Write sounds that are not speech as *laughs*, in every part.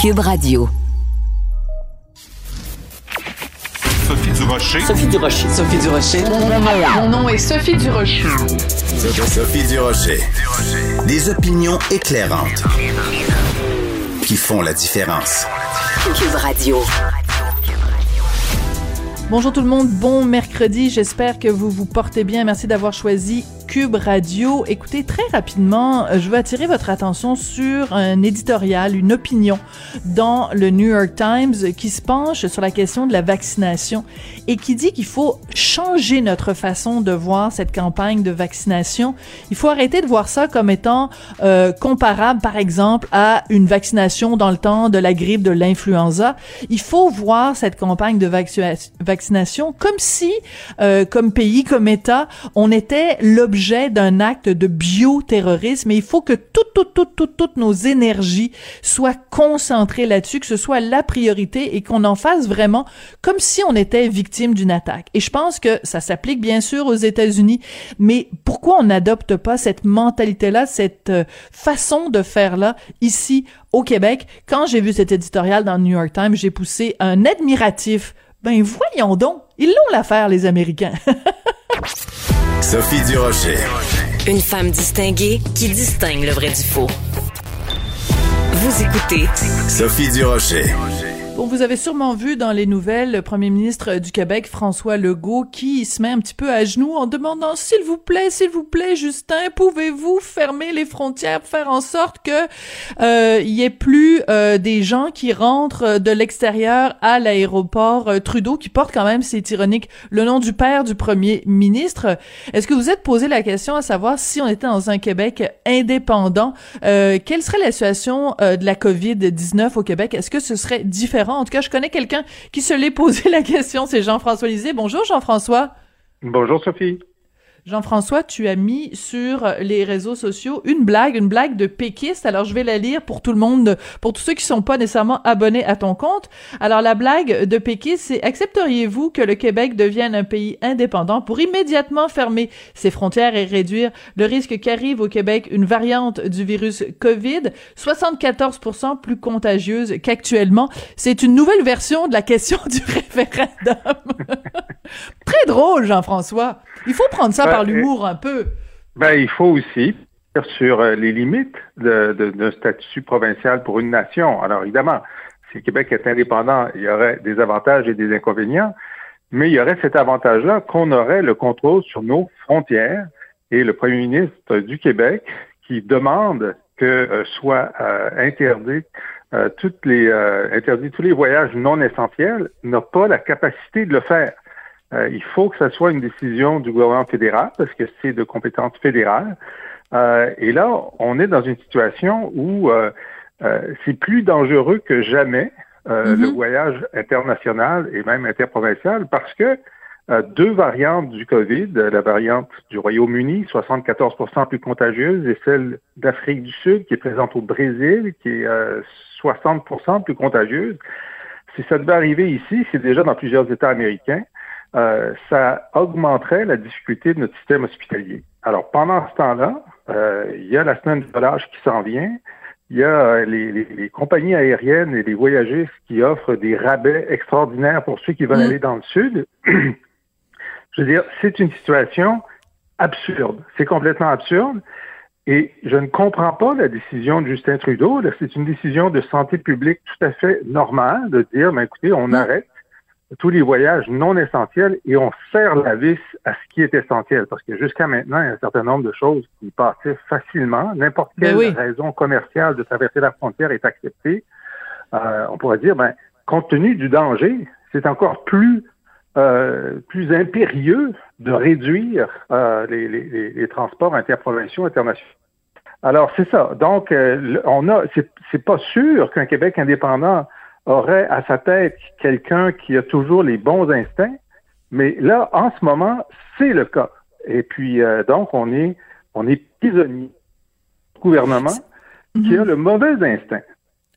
Cube Radio. Sophie Durocher. Sophie Durocher. Sophie Durocher. Mon nom est Sophie Durocher. Sophie Durocher. Des opinions éclairantes qui font la différence. Cube Radio. Bonjour tout le monde, bon mercredi, j'espère que vous vous portez bien. Merci d'avoir choisi Cube Radio. Écoutez, très rapidement, je veux attirer votre attention sur un éditorial, une opinion dans le New York Times qui se penche sur la question de la vaccination et qui dit qu'il faut changer notre façon de voir cette campagne de vaccination. Il faut arrêter de voir ça comme étant euh, comparable, par exemple, à une vaccination dans le temps de la grippe, de l'influenza. Il faut voir cette campagne de vaccination comme si, euh, comme pays, comme État, on était l'objet d'un acte de bioterrorisme et il faut que toutes, toutes, toutes, toutes, toutes nos énergies soient concentrées là-dessus, que ce soit la priorité et qu'on en fasse vraiment comme si on était victime d'une attaque. Et je pense que ça s'applique bien sûr aux États-Unis, mais pourquoi on n'adopte pas cette mentalité-là, cette euh, façon de faire-là ici au Québec? Quand j'ai vu cet éditorial dans le New York Times, j'ai poussé un admiratif ben voyons donc, ils l'ont l'affaire les Américains. *laughs* Sophie Durocher. Une femme distinguée qui distingue le vrai du faux. Vous écoutez Sophie Durocher. Bon, vous avez sûrement vu dans les nouvelles le premier ministre du Québec, François Legault, qui se met un petit peu à genoux en demandant s'il vous plaît, s'il vous plaît, Justin, pouvez-vous fermer les frontières, faire en sorte que euh, il y ait plus euh, des gens qui rentrent de l'extérieur à l'aéroport euh, Trudeau, qui porte quand même, c'est ironique, le nom du père du premier ministre? Est-ce que vous êtes posé la question à savoir si on était dans un Québec indépendant, quelle serait la situation de la COVID-19 au Québec? Est-ce que ce serait différent? En tout cas, je connais quelqu'un qui se l'est posé la question, c'est Jean-François Lisée. Bonjour Jean-François. Bonjour Sophie. Jean-François, tu as mis sur les réseaux sociaux une blague, une blague de péquiste. Alors, je vais la lire pour tout le monde, pour tous ceux qui sont pas nécessairement abonnés à ton compte. Alors, la blague de péquiste, c'est accepteriez-vous que le Québec devienne un pays indépendant pour immédiatement fermer ses frontières et réduire le risque qu'arrive au Québec une variante du virus COVID, 74% plus contagieuse qu'actuellement. C'est une nouvelle version de la question *laughs* du référendum. Très drôle, Jean-François. Il faut prendre ça l'humour un peu. Ben, il faut aussi sur euh, les limites d'un statut provincial pour une nation. Alors, évidemment, si le Québec est indépendant, il y aurait des avantages et des inconvénients, mais il y aurait cet avantage-là qu'on aurait le contrôle sur nos frontières et le premier ministre du Québec qui demande que euh, soit euh, interdit toutes les interdit tous les voyages non essentiels n'a pas la capacité de le faire. Euh, il faut que ce soit une décision du gouvernement fédéral parce que c'est de compétence fédérale. Euh, et là, on est dans une situation où euh, c'est plus dangereux que jamais le mm-hmm. voyage international et même interprovincial parce que deux variantes du COVID, la variante du Royaume-Uni, 74% plus contagieuse, et celle d'Afrique du Sud, qui est présente au Brésil, qui est 60% plus contagieuse. Si ça devait arriver ici, c'est déjà dans plusieurs États américains. Euh, ça augmenterait la difficulté de notre système hospitalier. Alors, pendant ce temps-là, euh, il y a la semaine de volage qui s'en vient. Il y a euh, les, les, compagnies aériennes et les voyagistes qui offrent des rabais extraordinaires pour ceux qui veulent mm. aller dans le sud. *clears throat* Je veux dire, c'est une situation absurde. C'est complètement absurde. Et je ne comprends pas la décision de Justin Trudeau. C'est une décision de santé publique tout à fait normale de dire, ben, écoutez, on mm. arrête tous les voyages non essentiels et on serre la vis à ce qui est essentiel. Parce que jusqu'à maintenant, il y a un certain nombre de choses qui passaient facilement. N'importe ben quelle raison commerciale de traverser la frontière est acceptée. Euh, on pourrait dire, ben, compte tenu du danger, c'est encore plus euh, plus impérieux de réduire euh, les, les, les, transports interprovinciaux internationaux. Alors c'est ça. Donc euh, on a, c'est pas sûr qu'un Québec indépendant aurait à sa tête quelqu'un qui a toujours les bons instincts, mais là, en ce moment, c'est le cas. Et puis, euh, donc, on est, on est prisonnier du gouvernement qui a mhm. le mauvais instinct.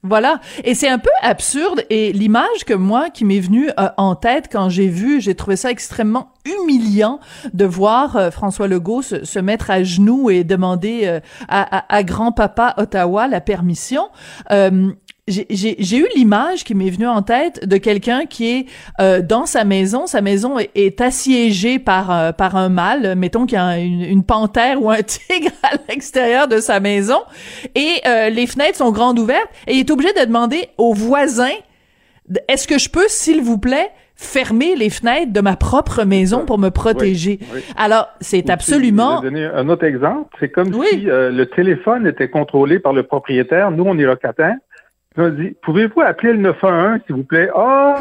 Voilà. Et c'est un peu absurde. Et l'image que moi, qui m'est venue euh, en tête quand j'ai vu, j'ai trouvé ça extrêmement humiliant de voir euh, François Legault se, mettre à genoux et demander à, à, à grand-papa Ottawa la permission j'ai eu l'image qui m'est venue en tête de quelqu'un qui est euh, dans sa maison. Sa maison est, assiégée par euh, par un mâle. Mettons qu'il y a une, une, panthère ou un *laughs* tigre à l'extérieur de sa maison et euh, les fenêtres sont grandes ouvertes et il est obligé de demander aux voisins est-ce que je peux, s'il vous plaît, fermer les fenêtres de ma propre maison pour me protéger? Alors, c'est absolument... Je vais donner un autre exemple. C'est comme si le téléphone était contrôlé par le propriétaire. Nous, on est locataires. Je dit, pouvez-vous appeler le 911, s'il vous plaît? Oh,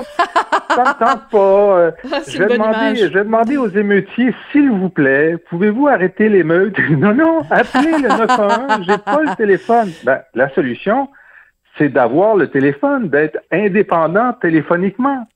ça ne tente pas. Euh, *laughs* je, vais demander, je vais demander aux émeutiers, s'il vous plaît, pouvez-vous arrêter l'émeute? *laughs* non, non, appelez le 911, j'ai pas le téléphone. Ben, la solution, c'est d'avoir le téléphone, d'être indépendant téléphoniquement.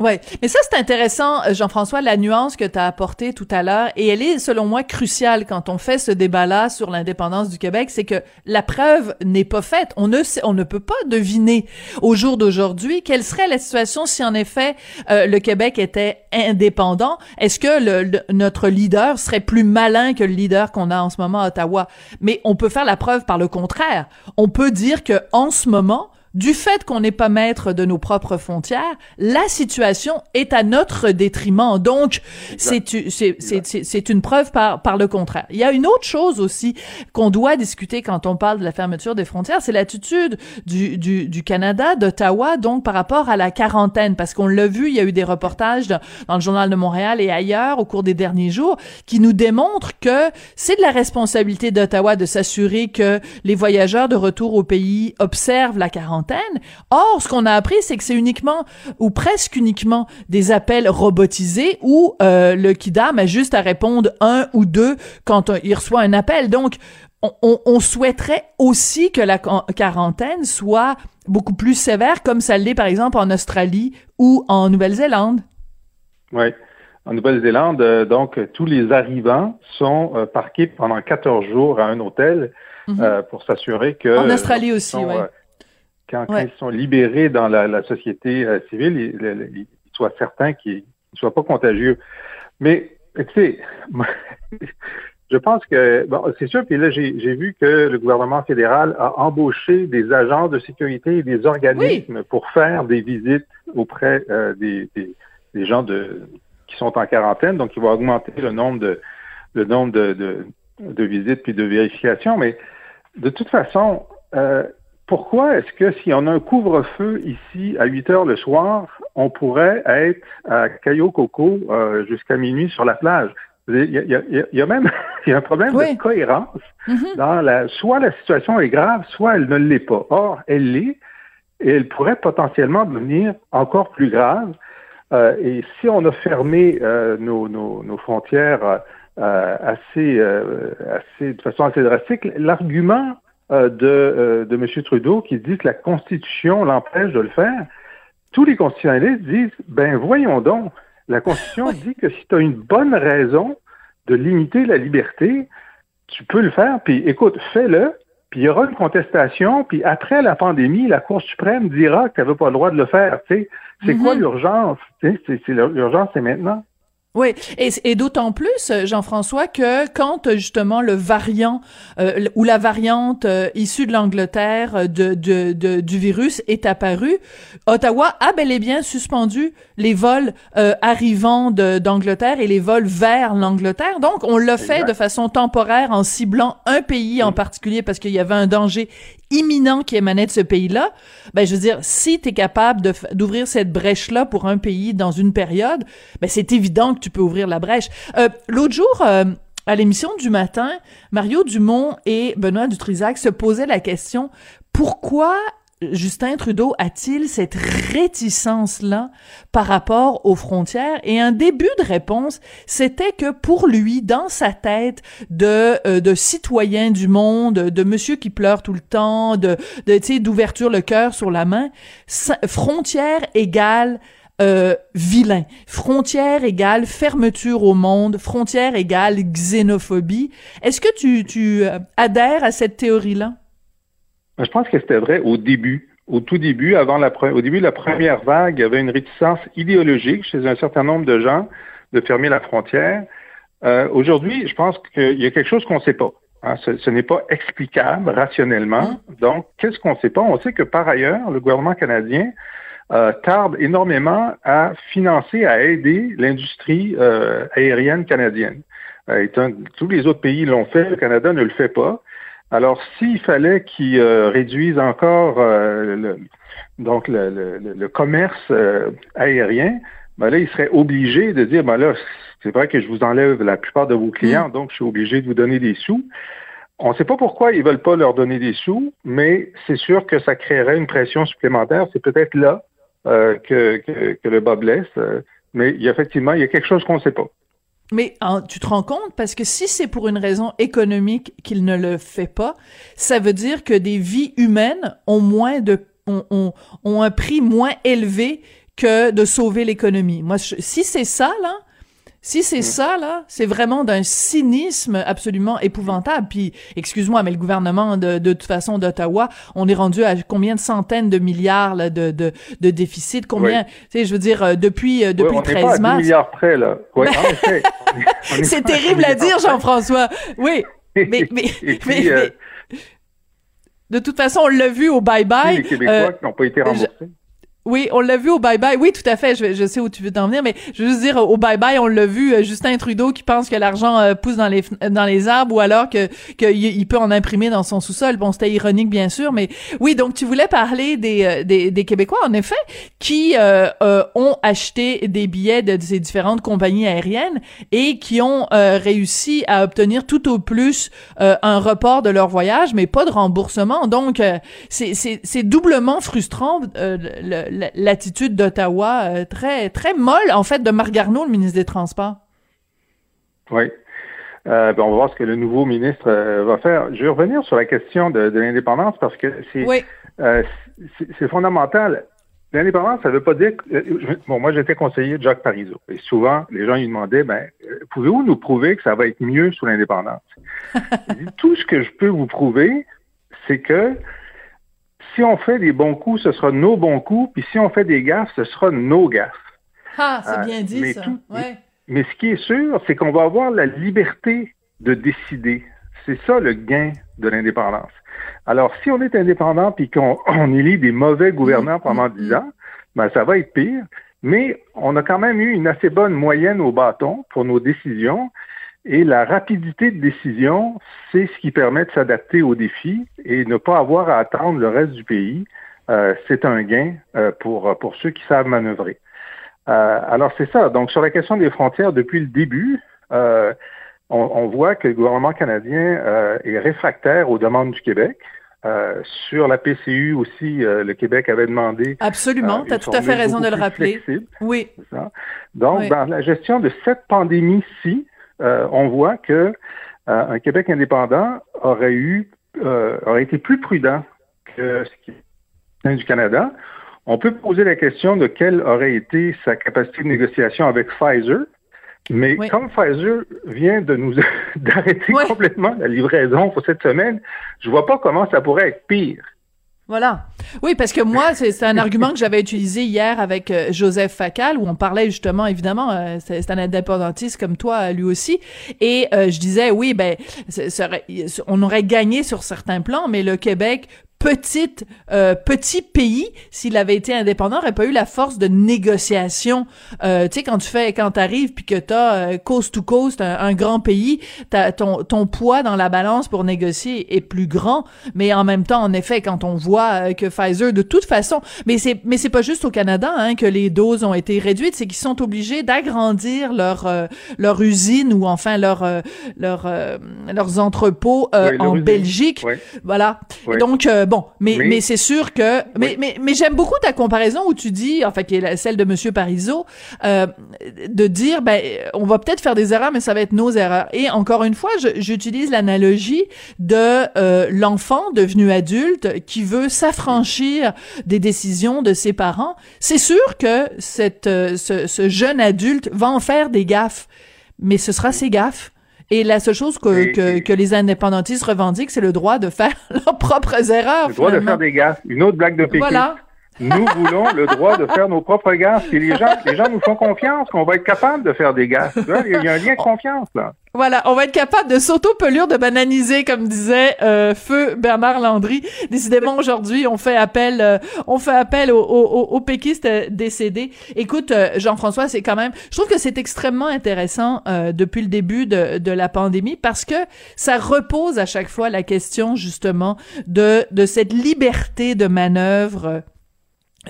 Ouais, mais ça c'est intéressant, euh, Jean-François, la nuance que tu as apportée tout à l'heure, et elle est selon moi cruciale quand on fait ce débat-là sur l'indépendance du Québec, c'est que la preuve n'est pas faite. On ne sait, on ne peut pas deviner au jour d'aujourd'hui quelle serait la situation si en effet euh, le Québec était indépendant. Est-ce que le, notre leader serait plus malin que le leader qu'on a en ce moment à Ottawa? Mais on peut faire la preuve par le contraire. On peut dire que en ce moment du fait qu'on n'est pas maître de nos propres frontières, la situation est à notre détriment. Donc, c'est une preuve par par le contraire. Il y a une autre chose aussi qu'on doit discuter quand on parle de la fermeture des frontières, c'est l'attitude du, du, du Canada, d'Ottawa, donc par rapport à la quarantaine, parce qu'on l'a vu, il y a eu des reportages dans, dans le journal de Montréal et ailleurs au cours des derniers jours qui nous démontrent que c'est de la responsabilité d'Ottawa de s'assurer que les voyageurs de retour au pays observent la quarantaine Or, ce qu'on a appris, c'est que c'est uniquement ou presque uniquement des appels robotisés où euh, le kidam a juste à répondre un ou deux quand il reçoit un appel. Donc, on, souhaiterait aussi que la quarantaine soit beaucoup plus sévère, comme ça l'est par exemple en Australie ou en Nouvelle-Zélande. Oui. En Nouvelle-Zélande, euh, donc, tous les arrivants sont euh, parqués pendant 14 jours à un hôtel mm-hmm. pour s'assurer que... En Australie aussi, oui quand, ils sont libérés dans la, société euh, civile, ils, soient certains qu'ils ne soient pas contagieux. Mais, tu sais, *laughs* je pense que, bon, c'est sûr, puis là, j'ai vu que le gouvernement fédéral a embauché des agents de sécurité et des organismes pour faire des visites auprès euh, des, gens de, qui sont en quarantaine. Donc, il va augmenter le nombre de, le nombre de, de, visites puis de vérifications. Mais de toute façon, euh, pourquoi est-ce que si on a un couvre-feu ici à 8 heures le soir, on pourrait être à Cayo Coco euh, jusqu'à minuit sur la plage? Il y a, même *laughs* il y a un problème de cohérence mm-hmm. dans la soit la situation est grave, soit elle ne l'est pas. Or, elle l'est et elle pourrait potentiellement devenir encore plus grave. Euh, et si on a fermé euh, nos, nos, nos, frontières assez, assez de façon assez drastique, l'argument euh, de, euh, de M. Trudeau qui dit que la Constitution l'empêche de le faire, tous les constitutionnalistes disent, ben voyons donc, la Constitution dit que si tu as une bonne raison de limiter la liberté, tu peux le faire, puis écoute, fais-le, puis il y aura une contestation, puis après la pandémie, la Cour suprême dira que tu n'avais pas le droit de le faire. C'est quoi mm-hmm. l'urgence? L'urgence, c'est maintenant. Oui, et, et d'autant plus, Jean-François, que quand justement le variant euh, ou la variante euh, issue de l'Angleterre euh, de, de, de, du virus est apparue, Ottawa a bel et bien suspendu les vols arrivant d'Angleterre et les vols vers l'Angleterre. Donc, on l'a fait de façon temporaire en ciblant un pays en particulier parce qu'il y avait un danger imminent qui émanait de ce pays-là, ben je veux dire, si tu es capable d'ouvrir cette brèche-là pour un pays dans une période, ben c'est évident que tu peux ouvrir la brèche. Euh, L'autre jour, euh, à l'émission du matin, Mario Dumont et Benoît Dutrisac se posaient la question pourquoi Justin Trudeau a-t-il cette réticence-là par rapport aux frontières? Et un début de réponse, c'était que pour lui, dans sa tête de, euh, citoyen du monde, de monsieur qui pleure tout le temps, de, d'ouverture le cœur sur la main, frontière égale euh, vilain. Frontière égale fermeture au monde, frontière égale xénophobie. Est-ce que tu, tu euh, adhères à cette théorie-là? Je pense que c'était vrai au début. Au tout début, avant la au début de la première vague, il y avait une réticence idéologique chez un certain nombre de gens de fermer la frontière. Euh, Aujourd'hui, je pense qu'il y a quelque chose qu'on ne sait pas. Hein, ce, n'est pas explicable rationnellement. Hein? Donc, qu'est-ce qu'on ne sait pas? On sait que par ailleurs, le gouvernement canadien euh, tarde énormément à financer, à aider l'industrie euh, aérienne canadienne. Euh, tous les autres pays l'ont fait, le Canada ne le fait pas. Alors, s'il fallait qu'ils réduisent encore le, donc le, commerce aérien, ben là, il serait obligé de dire, ben là, c'est vrai que je vous enlève la plupart de vos clients, mm. donc je suis obligé de vous donner des sous. On ne sait pas pourquoi ils veulent pas leur donner des sous, mais c'est sûr que ça créerait une pression supplémentaire. C'est peut-être là euh, que, que, le bas blesse, euh, mais effectivement, il y a quelque chose qu'on ne sait pas. Mais tu te rends compte? Parce que si c'est pour une raison économique qu'il ne le fait pas, ça veut dire que des vies humaines ont moins de ont, ont, ont un prix moins élevé que de sauver l'économie. Moi, si c'est ça là, si c'est mm. ça, là, c'est vraiment d'un cynisme absolument épouvantable. Puis, excuse-moi, mais le gouvernement de, de toute façon d'Ottawa, on est rendu à combien de centaines de milliards là, de, de, de déficit? Combien, tu sais, je veux dire, euh, depuis, euh, depuis le 13 pas à mars. milliards près, là. *laughs* c'est terrible à dire, Jean-François. Oui. Mais, mais, mais, euh, de toute façon, on l'a vu au bye-bye. Les Québécois qui n'ont pas été remboursés. Oui, on l'a vu au Bye Bye. Oui, tout à fait. Je, sais où tu veux t'en venir, mais je veux juste dire au Bye Bye, on l'a vu. Euh, Justin Trudeau qui pense que l'argent euh, pousse dans les dans les arbres, ou alors que qu'il peut en imprimer dans son sous-sol. Bon, c'était ironique bien sûr, mais oui. Donc tu voulais parler des euh, des, des Québécois en effet qui ont acheté des billets de, ces différentes compagnies aériennes et qui ont réussi à obtenir tout au plus un report de leur voyage, mais pas de remboursement. Donc c'est doublement frustrant. le, l'attitude d'Ottawa euh, très très molle en fait de Marc Garneau, le ministre des Transports. Oui. Euh, ben, on va voir ce que le nouveau ministre euh, va faire. Je vais revenir sur la question de, l'indépendance parce que c'est c'est fondamental. L'indépendance, ça ne veut pas dire que, bon, moi j'étais conseiller de Jacques Parizeau et souvent les gens lui demandaient, ben, pouvez-vous nous prouver que ça va être mieux sous l'indépendance? *laughs* Tout ce que je peux vous prouver, c'est que si on fait des bons coups, ce sera nos bons coups, puis si on fait des gaffes, ce sera nos gaffes. Ah, c'est euh, bien dit, ça. mais, ce qui est sûr, c'est qu'on va avoir la liberté de décider. C'est ça le gain de l'indépendance. Alors, si on est indépendant puis qu'on *clears throat* élit des mauvais gouverneurs mm, pendant mm, dix mm. ans, ben, ça va être pire. Mais on a quand même eu une assez bonne moyenne au bâton pour nos décisions. Et la rapidité de décision, c'est ce qui permet de s'adapter aux défis et ne pas avoir à attendre le reste du pays. Euh, c'est un gain euh, pour, pour ceux qui savent manœuvrer. Euh, alors c'est ça. Donc sur la question des frontières, depuis le début, on, on, voit que le gouvernement canadien est réfractaire aux demandes du Québec. sur la PCU aussi, le Québec avait demandé. Absolument, tu as tout à fait raison de le rappeler. Oui. Donc, dans la gestion de cette pandémie-ci, euh, on voit que euh, un Québec indépendant aurait eu euh, aurait été plus prudent que ce qui est du Canada. On peut poser la question de quelle aurait été sa capacité de négociation avec Pfizer, mais comme Pfizer vient de nous *laughs* d'arrêter complètement la livraison pour cette semaine, je vois pas comment ça pourrait être pire. Voilà. Oui, parce que moi, c'est un argument que j'avais utilisé hier avec euh, Joseph Facal, où on parlait justement, évidemment, euh, c'est un indépendantiste comme toi, lui aussi, et euh, je disais, oui, ben, on aurait gagné sur certains plans, mais le Québec petite euh, petit pays s'il avait été indépendant aurait pas eu la force de négociation. Euh, tu sais quand tu fais quand t'arrives puis que t'as euh, coast to coast un, grand pays t'as ton ton poids dans la balance pour négocier est plus grand. Mais en même temps en effet quand on voit euh, que Pfizer de toute façon mais c'est mais c'est pas juste au Canada hein, que les doses ont été réduites c'est qu'ils sont obligés d'agrandir leur euh, leur usine ou enfin leur leur leurs entrepôts en Belgique. Voilà. Donc bon, mais, mais, c'est sûr que, mais, mais, mais j'aime beaucoup ta comparaison où tu dis, enfin, qui est celle de Monsieur Parizeau, euh, de dire, ben, on va peut-être faire des erreurs, mais ça va être nos erreurs. Et encore une fois, j'utilise l'analogie de euh, l'enfant devenu adulte qui veut s'affranchir des décisions de ses parents. C'est sûr que cette, euh, ce, ce jeune adulte va en faire des gaffes, mais ce sera ses gaffes et la seule chose que, que, que, les indépendantistes revendiquent, c'est le droit de faire *laughs* leurs propres erreurs. Le droit de faire des gaffes. Une autre blague de Pékin. Voilà. Nous voulons le droit de faire nos propres gaffes. Et les gens, les gens nous font confiance qu'on va être capable de faire des gaffes. Il y a un lien de confiance, là. Voilà, on va être capable de s'auto-pelure, de bananiser, comme disait euh, Feu Bernard Landry. Décidément, aujourd'hui, on fait appel, euh, on fait appel aux, aux, péquistes décédés. Écoute, euh, Jean-François, c'est quand même, je trouve que c'est extrêmement intéressant depuis le début de, de la pandémie parce que ça repose à chaque fois la question justement de de cette liberté de manœuvre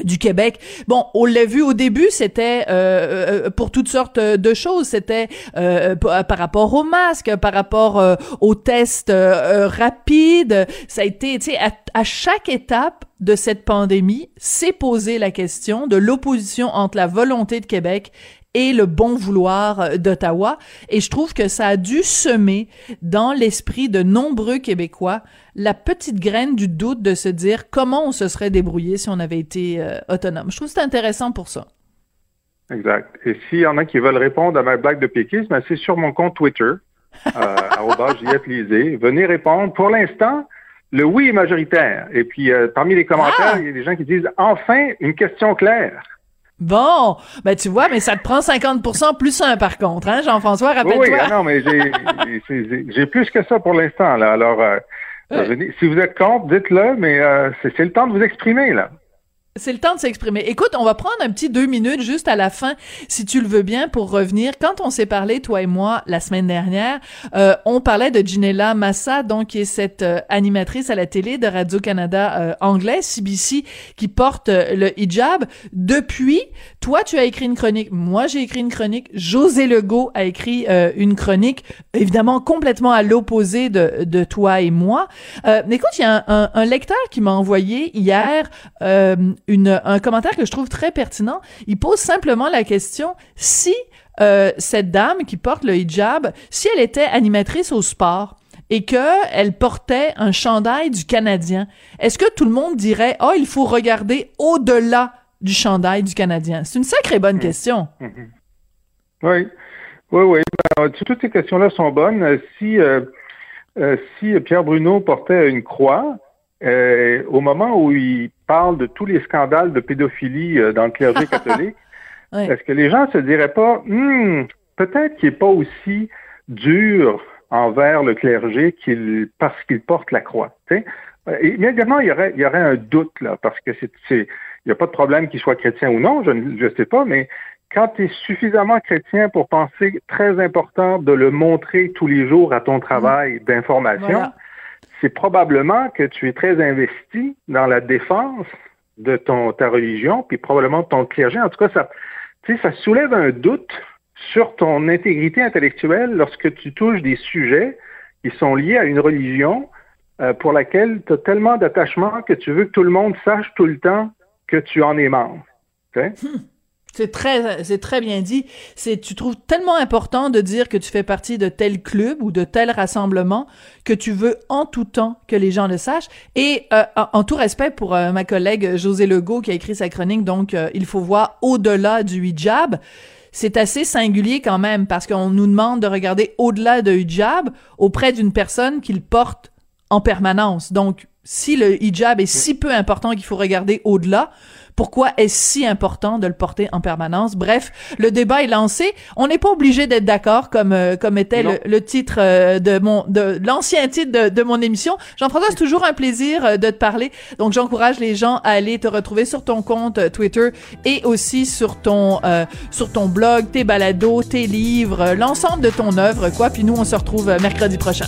du Québec. Bon, on l'a vu au début, c'était euh, euh, pour toutes sortes de choses. C'était euh, par rapport aux masques, par rapport aux tests rapides. Ça a été, tu sais, à, à, chaque étape de cette pandémie, s'est posé la question de l'opposition entre la volonté de Québec et le bon vouloir d'Ottawa. Et je trouve que ça a dû semer dans l'esprit de nombreux Québécois la petite graine du doute de se dire comment on se serait débrouillé si on avait été euh, autonome. Je trouve que c'est intéressant pour ça. Exact. Et s'il y en a qui veulent répondre à ma blague de péquisme, ben, c'est sur mon compte Twitter, euh, *laughs* Venez répondre. Pour l'instant, le oui est majoritaire. Et puis, euh, parmi les commentaires, ah! il y a des gens qui disent enfin une question claire. Bon, ben tu vois, mais ça te prend 50% plus un par contre, hein, Jean-François, rappelle-toi. Oui, ah non, mais j'ai plus que ça pour l'instant, là. Alors, euh, si vous êtes contre, dites-le, mais euh, c'est le temps de vous exprimer, là. C'est le temps de s'exprimer. Écoute, on va prendre un petit deux minutes juste à la fin, si tu le veux bien, pour revenir. Quand on s'est parlé, toi et moi, la semaine dernière, euh, on parlait de Ginella Massa, donc qui est cette euh, animatrice à la télé de Radio-Canada euh, anglais, CBC, qui porte euh, le hijab. Depuis, toi, tu as écrit une chronique, moi j'ai écrit une chronique, José Legault a écrit une chronique, évidemment complètement à l'opposé de, de toi et moi. écoute, il y a un, un, lecteur qui m'a envoyé hier une, un commentaire que je trouve très pertinent. Il pose simplement la question si euh, cette dame qui porte le hijab, si elle était animatrice au sport et que elle portait un chandail du Canadien, est-ce que tout le monde dirait oh il faut regarder au-delà du chandail du Canadien? C'est une sacrée bonne question. Oui, oui, oui. Ben, toutes ces questions-là sont bonnes. Si euh, euh, si Pierre Bruno portait une croix, euh, au moment où il parle de tous les scandales de pédophilie euh, dans le clergé *laughs* catholique, est-ce que les gens se diraient pas, hmm, peut-être qu'il n'est pas aussi dur envers le clergé qu'il parce qu'il porte la croix. T'sais? Euh, immédiatement, il y aurait, il y aurait un doute là, parce que c'est, il n'y a pas de problème qu'il soit chrétien ou non, je ne sais pas, mais quand tu es suffisamment chrétien pour penser très important de le montrer tous les jours à ton travail d'information, c'est probablement que tu es très investi dans la défense de ton ta religion, puis probablement de ton clergé. En tout cas, ça, ça soulève un doute sur ton intégrité intellectuelle lorsque tu touches des sujets qui sont liés à une religion euh, pour laquelle tu as tellement d'attachement que tu veux que tout le monde sache tout le temps que tu en es membre. C'est très, c'est très bien dit. C'est, tu trouves tellement important de dire que tu fais partie de tel club ou de tel rassemblement que tu veux en tout temps que les gens le sachent. Et euh, en, tout respect pour euh, ma collègue José Legault qui a écrit sa chronique, donc euh, il faut voir au-delà du hijab. C'est assez singulier quand même parce qu'on nous demande de regarder au-delà de hijab auprès d'une personne qu'il porte en permanence. Donc, si le hijab est si peu important qu'il faut regarder au-delà, pourquoi est-ce si important de le porter en permanence? Bref, le débat est lancé. On n'est pas obligé d'être d'accord comme euh, comme était le, titre euh, de mon de l'ancien titre de, de, mon émission. Jean-François, c'est toujours un plaisir euh, de te parler. Donc j'encourage les gens à aller te retrouver sur ton compte Twitter et aussi sur ton sur ton blog, tes balados, tes livres, l'ensemble de ton œuvre quoi. Puis nous on se retrouve mercredi prochain.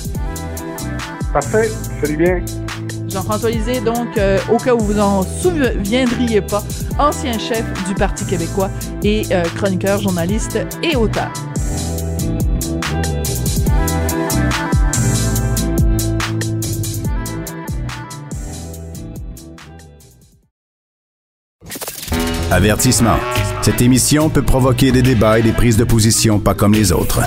Parfait. Salut bien. Jean-François Lisée, donc, euh, au cas où vous en souviendriez pas, ancien chef du Parti québécois et euh, chroniqueur, journaliste et auteur. Avertissement. Cette émission peut provoquer des débats et des prises de position pas comme les autres.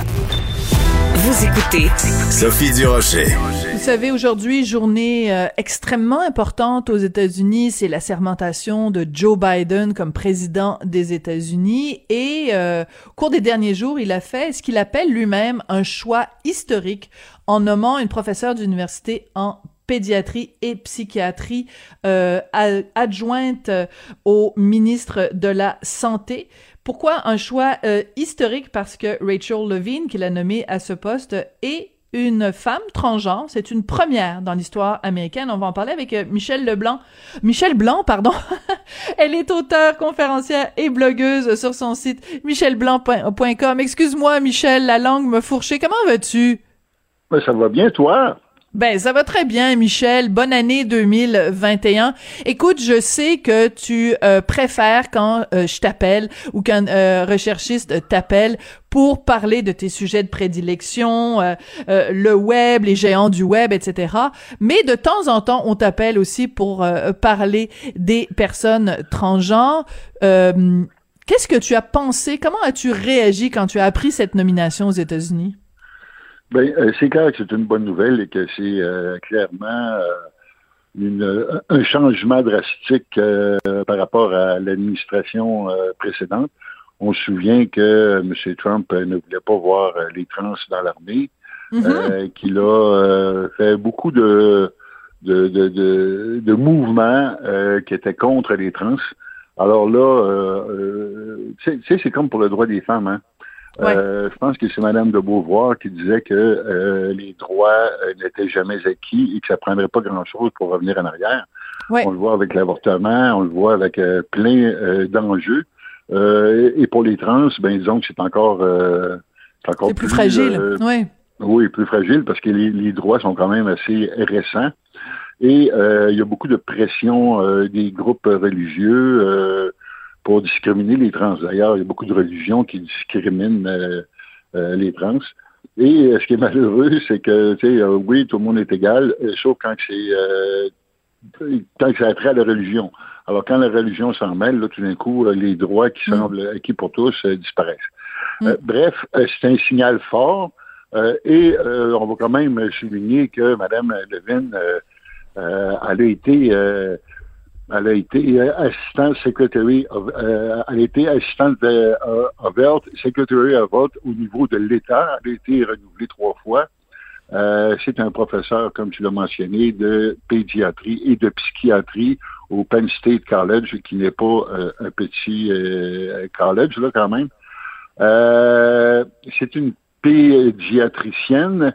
Vous écoutez Sophie Durocher. Vous savez, aujourd'hui, journée euh, extrêmement importante aux États-Unis, c'est la sermentation de Joe Biden comme président des États-Unis. Et euh, au cours des derniers jours, il a fait ce qu'il appelle lui-même un choix historique en nommant une professeure d'université en pédiatrie et psychiatrie, euh, adjointe au ministre de la Santé. Pourquoi un choix historique? Parce que Rachel Levine, qui l'a nommée à ce poste, est une femme transgenre. C'est une première dans l'histoire américaine. On va en parler avec euh, Michel Leblanc. Michel Blanc, pardon. *laughs* Elle est auteure, conférencière et blogueuse sur son site michelblanc.com. Excuse-moi, Michel, la langue me fourchait. Comment vas-tu? Ben, ça va bien, toi? Ben, ça va très bien, Michel. Bonne année 2021. Écoute, je sais que tu euh, préfères quand euh, je t'appelle ou qu'un euh, recherchiste t'appelle pour parler de tes sujets de prédilection, le web, les géants du web, etc. Mais de temps en temps, on t'appelle aussi pour parler des personnes transgenres. Qu'est-ce que tu as pensé? Comment as-tu réagi quand tu as appris cette nomination aux États-Unis? Ben, euh, c'est clair que c'est une bonne nouvelle et que c'est euh, clairement euh, une, un changement drastique par rapport à l'administration précédente. On se souvient que M. Trump ne voulait pas voir les trans dans l'armée, mm-hmm. qu'il a fait beaucoup de, de, de, de, de mouvements qui étaient contre les trans. Alors là, tu sais, c'est comme pour le droit des femmes. Hein? Euh, je pense que c'est Madame de Beauvoir qui disait que euh, les droits euh, n'étaient jamais acquis et que ça prendrait pas grand-chose pour revenir en arrière. On le voit avec l'avortement, on le voit avec plein d'enjeux. et pour les trans, ben disons que c'est encore, encore plus, plus fragile. oui. Oui, plus fragile parce que les, les, droits sont quand même assez récents. Et il y a beaucoup de pression des groupes religieux pour discriminer les trans. D'ailleurs, il y a beaucoup de religions qui discriminent euh, euh, les trans. Et euh, ce qui est malheureux, c'est que, tu sais, oui, tout le monde est égal, sauf quand c'est quand ça a trait à la religion. Alors, quand la religion s'en mêle, là, tout d'un coup, les droits qui mm. semblent acquis pour tous disparaissent. Mm. bref, c'est un signal fort. et on va quand même souligner que Mme Levin, elle a été elle a été euh, assistante secretary euh, elle a été assistante de, euh, of Health, secretary of au niveau de l'État. Elle a été renouvelée trois fois. Euh, c'est un professeur, comme tu l'as mentionné, de pédiatrie et de psychiatrie au Penn State College, qui n'est pas un petit college, là, quand même. c'est une pédiatricienne.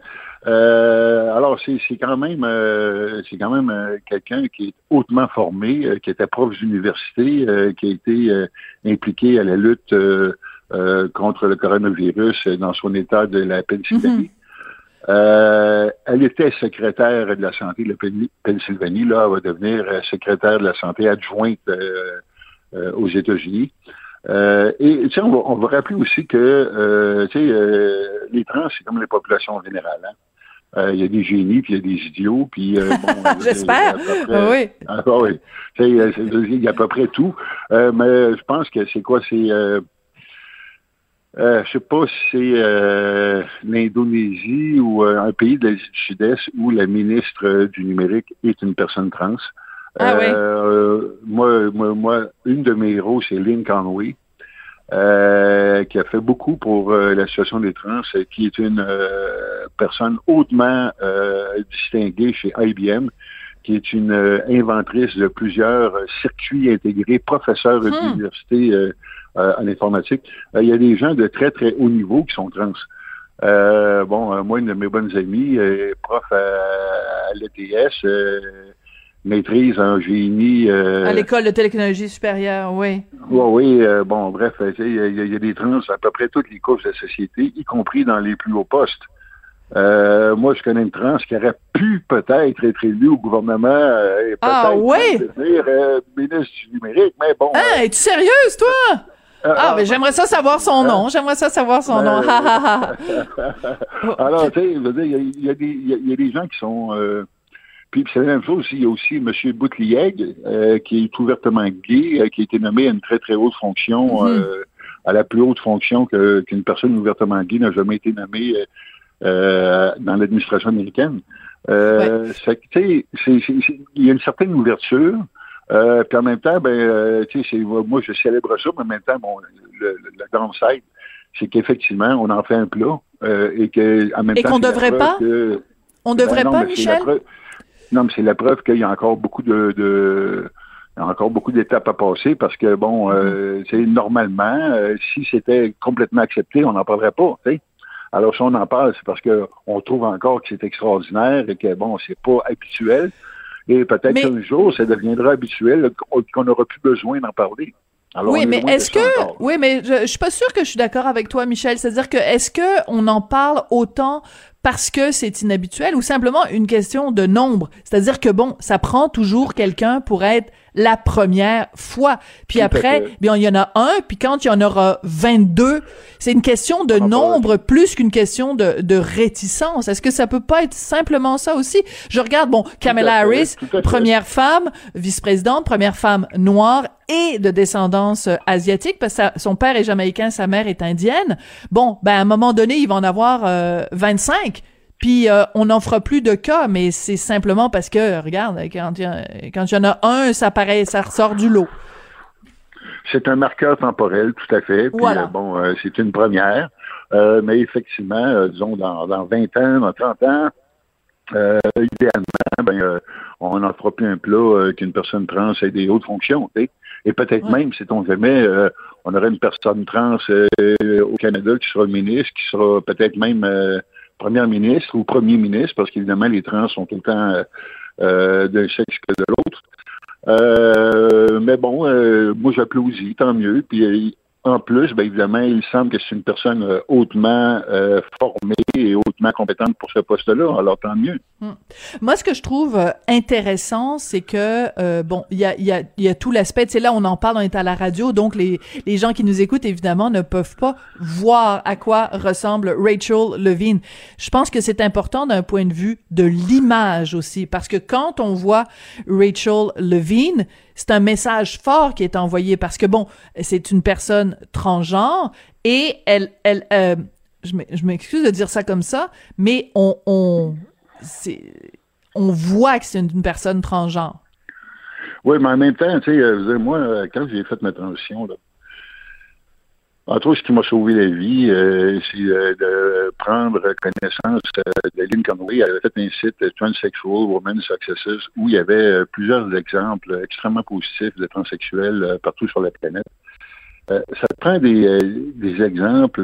Euh, alors, c'est quand même, euh, c'est quand même euh, quelqu'un qui est hautement formé, qui était prof d'université, qui a été impliqué à la lutte contre le coronavirus dans son état de la Pennsylvanie. Mm-hmm. elle était secrétaire de la santé de la Pennsylvanie. Là, elle va devenir secrétaire de la santé adjointe aux États-Unis. et on va, on va rappeler aussi que les trans, c'est comme les populations générales. Hein? Euh, il y a des génies, puis il y a des idiots, puis euh, bon, *laughs* j'espère. oui. Ah, oui. Il y a à peu près tout. Euh, mais je pense que c'est quoi, c'est euh, je sais pas si c'est l'Indonésie ou un pays de l'Asie du Sud-Est où la ministre du numérique est une personne trans. Ah, oui. moi, moi, moi, une de mes héros, c'est Lynn Conway. Euh, qui a fait beaucoup pour euh, la situation des trans, qui est une euh, personne hautement distinguée chez IBM, qui est une inventrice de plusieurs circuits intégrés, professeur hmm. d'université en informatique. Il y a des gens de très, très haut niveau qui sont trans. bon, moi, une de mes bonnes amies, prof à, à l'ETS, maîtrise en génie. Euh, à l'école de technologie supérieure, oui. Oui, oui. Euh, bon, bref, il y, a des trans à peu près toutes les couches de la société, y compris dans les plus hauts postes. Euh, moi, je connais une trans qui aurait pu peut-être être élue au gouvernement et ah, oui? devenir ministre du numérique, mais bon. Ah, es-tu sérieuse, toi? ah, ah mais j'aimerais ça savoir son nom. J'aimerais ça savoir son nom. *laughs* Alors, tu sais, il y, y, a des gens qui sont puis c'est la même chose, il y a aussi M. Boutlieg, euh, qui est ouvertement gay, euh, qui a été nommé à une très, très haute fonction, mm-hmm. euh, à la plus haute fonction qu'une personne ouvertement gay n'a jamais été nommée dans l'administration américaine. Euh, il y a une certaine ouverture. puis en même temps, ben, moi je célèbre ça, mais en même temps, bon, le, le downside, c'est qu'effectivement, on en fait un plat et que en même et qu'on devrait pas? on devrait ben pas, Michel? Non, mais c'est la preuve qu'il y a encore beaucoup de, de il y a encore beaucoup d'étapes à passer parce que, bon, euh, c'est normalement, euh, si c'était complètement accepté, on n'en parlerait pas. Alors, si on en parle, c'est parce qu'on trouve encore que c'est extraordinaire et que, bon, c'est pas habituel. Et peut-être qu'un jour, ça deviendra habituel, qu'on n'aura plus besoin d'en parler. Alors, oui, mais est-ce que, oui, mais je, je suis pas sûr que je suis d'accord avec toi, Michel. C'est-à-dire que est-ce que on en parle autant parce que c'est inhabituel ou simplement une question de nombre? C'est-à-dire que bon, ça prend toujours quelqu'un pour être la première fois. Puis après, bien, il y en a un, puis quand il y en aura 22, c'est une question de nombre plus qu'une question de, de réticence. Est-ce que ça peut pas être simplement ça aussi? Je regarde, bon, Kamala Harris, première femme, vice-présidente, première femme noire et de descendance euh, asiatique, parce que son père est jamaïcain, sa mère est indienne. Bon, ben à un moment donné, il va en avoir 25. Puis euh, on n'en fera plus de cas, mais c'est simplement parce que, regarde, quand il y, en a un, ça paraît, ça ressort du lot. C'est un marqueur temporel, tout à fait. Puis, euh, bon, euh, c'est une première. mais effectivement, disons, dans, dans 20 ans, dans 30 ans, idéalement, ben, on n'en fera plus un plat qu'une personne trans ait des hautes fonctions. Et peut-être même, si on jamais, on aurait une personne trans au Canada qui sera ministre, qui sera peut-être même première ministre ou premier ministre, parce qu'évidemment, les trans sont tout le temps euh, euh d'un sexe que de l'autre. Euh, mais bon, euh, moi j'applaudis, tant mieux. Puis en plus, bien évidemment, il semble que c'est une personne euh, hautement euh, formée et hautement compétente pour ce poste-là. Alors tant mieux. Hmm. Moi, ce que je trouve euh, intéressant, c'est que bon, il y a, y, a, y a tout l'aspect. Tu sais, là, on en parle, on est à la radio, donc les les gens qui nous écoutent évidemment ne peuvent pas voir à quoi ressemble Rachel Levine. Je pense que c'est important d'un point de vue de l'image aussi, parce que quand on voit Rachel Levine, c'est un message fort qui est envoyé parce que bon, c'est une personne transgenre et elle, elle, euh, je m'excuse de dire ça comme ça, mais on, on, on voit que c'est une, personne transgenre. Oui, mais en même temps, tu sais, euh, moi, euh, quand j'ai fait ma transition, là, entre autres, ce qui m'a sauvé la vie, c'est de prendre connaissance euh, de Lynn Conway. Elle avait fait un site Transsexual Women Successes où il y avait plusieurs exemples extrêmement positifs de transsexuels partout sur la planète. Ça prend des, des exemples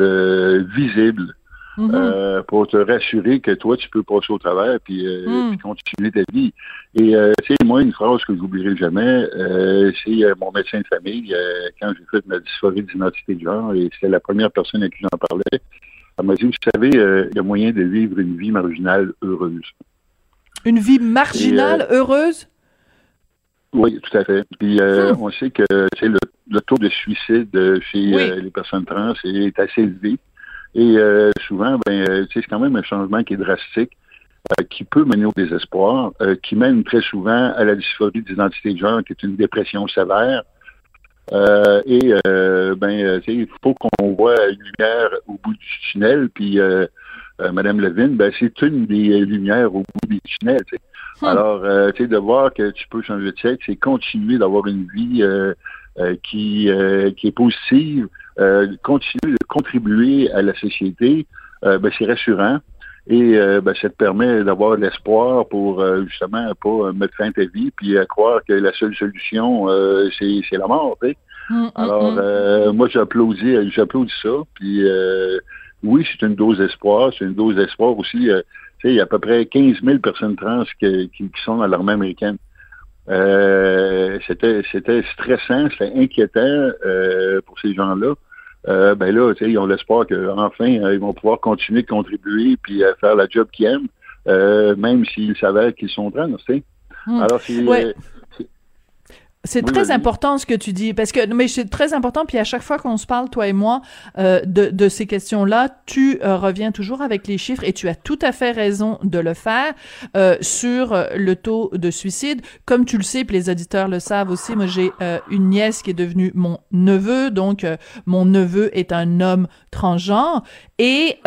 visibles Mm-hmm. Euh, pour te rassurer que toi, tu peux passer au travers puis, euh, mm. continuer ta vie. Et euh, tu sais, moi, une phrase que je n'oublierai jamais, c'est mon médecin de famille, quand j'ai fait ma dysphorie d'identité de genre, et c'était la première personne à qui j'en parlais, elle m'a dit, vous savez, il y a moyen de vivre une vie marginale heureuse. Une vie marginale heureuse? Oui, tout à fait. Puis hmm. on sait que le, le taux de suicide chez les personnes trans est assez élevé. Et euh, souvent, ben, euh, c'est quand même un changement qui est drastique, euh, qui peut mener au désespoir, qui mène très souvent à la dysphorie d'identité de genre, qui est une dépression sévère. et ben, il faut qu'on voit une lumière au bout du tunnel, puis Madame Levine, ben, c'est une des lumières au bout du tunnel. Hmm. *laughs* Alors, tu sais, de voir que tu peux changer de sexe, c'est continuer d'avoir une vie qui, qui est positive, euh, continuer de contribuer à la société, euh, ben, c'est rassurant. Et euh, ben, ça te permet d'avoir de l'espoir pour justement pas mettre fin à ta vie puis à croire que la seule solution c'est la mort. Tu mm, mm, Alors mm. moi j'applaudis j'applaudis ça. Puis oui, c'est une dose d'espoir, c'est une dose d'espoir aussi. sais, il y a à peu près 15 000 personnes trans qui, qui, sont dans l'armée américaine. c'était c'était stressant, c'était inquiétant pour ces gens-là. Euh, ben là, ils ont l'espoir qu'enfin, euh, ils vont pouvoir continuer de contribuer puis à faire la job qu'ils aiment, euh, même s'ils s'avèrent qu'ils sont trans. Hmm. Alors, c'est... C'est très important ce que tu dis parce que mais c'est très important puis à chaque fois qu'on se parle toi et moi euh, de, de ces questions-là, tu euh, reviens toujours avec les chiffres et tu as tout à fait raison de le faire euh, sur euh, le taux de suicide. Comme tu le sais, puis les auditeurs le savent aussi, moi j'ai euh, une nièce qui est devenue mon neveu, donc mon neveu est un homme transgenre et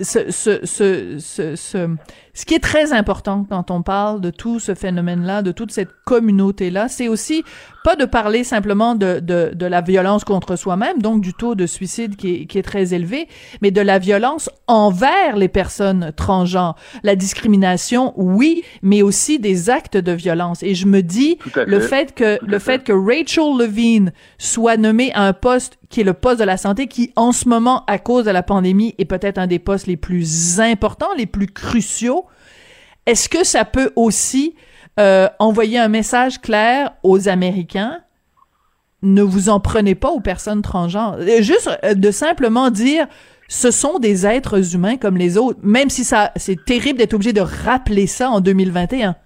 ce, ce, ce, ce, ce qui est très important quand on parle de tout ce phénomène-là, de toute cette communauté-là, c'est aussi pas de parler simplement de, de, de la violence contre soi-même, donc du taux de suicide qui est, qui est très élevé, mais de la violence envers les personnes transgenres. La discrimination, oui, mais aussi des actes de violence. Et je me dis, le fait que, le fait. que Rachel Levine soit nommée à un poste qui est le poste de la santé, qui en ce moment, à cause de la pandémie, est peut-être un des postes les plus importants, les plus cruciaux, est-ce que ça peut aussi euh, envoyer un message clair aux Américains ne vous en prenez pas aux personnes transgenres. Euh, juste euh, de simplement dire ce sont des êtres humains comme les autres, même si ça c'est terrible d'être obligé de rappeler ça en 2021.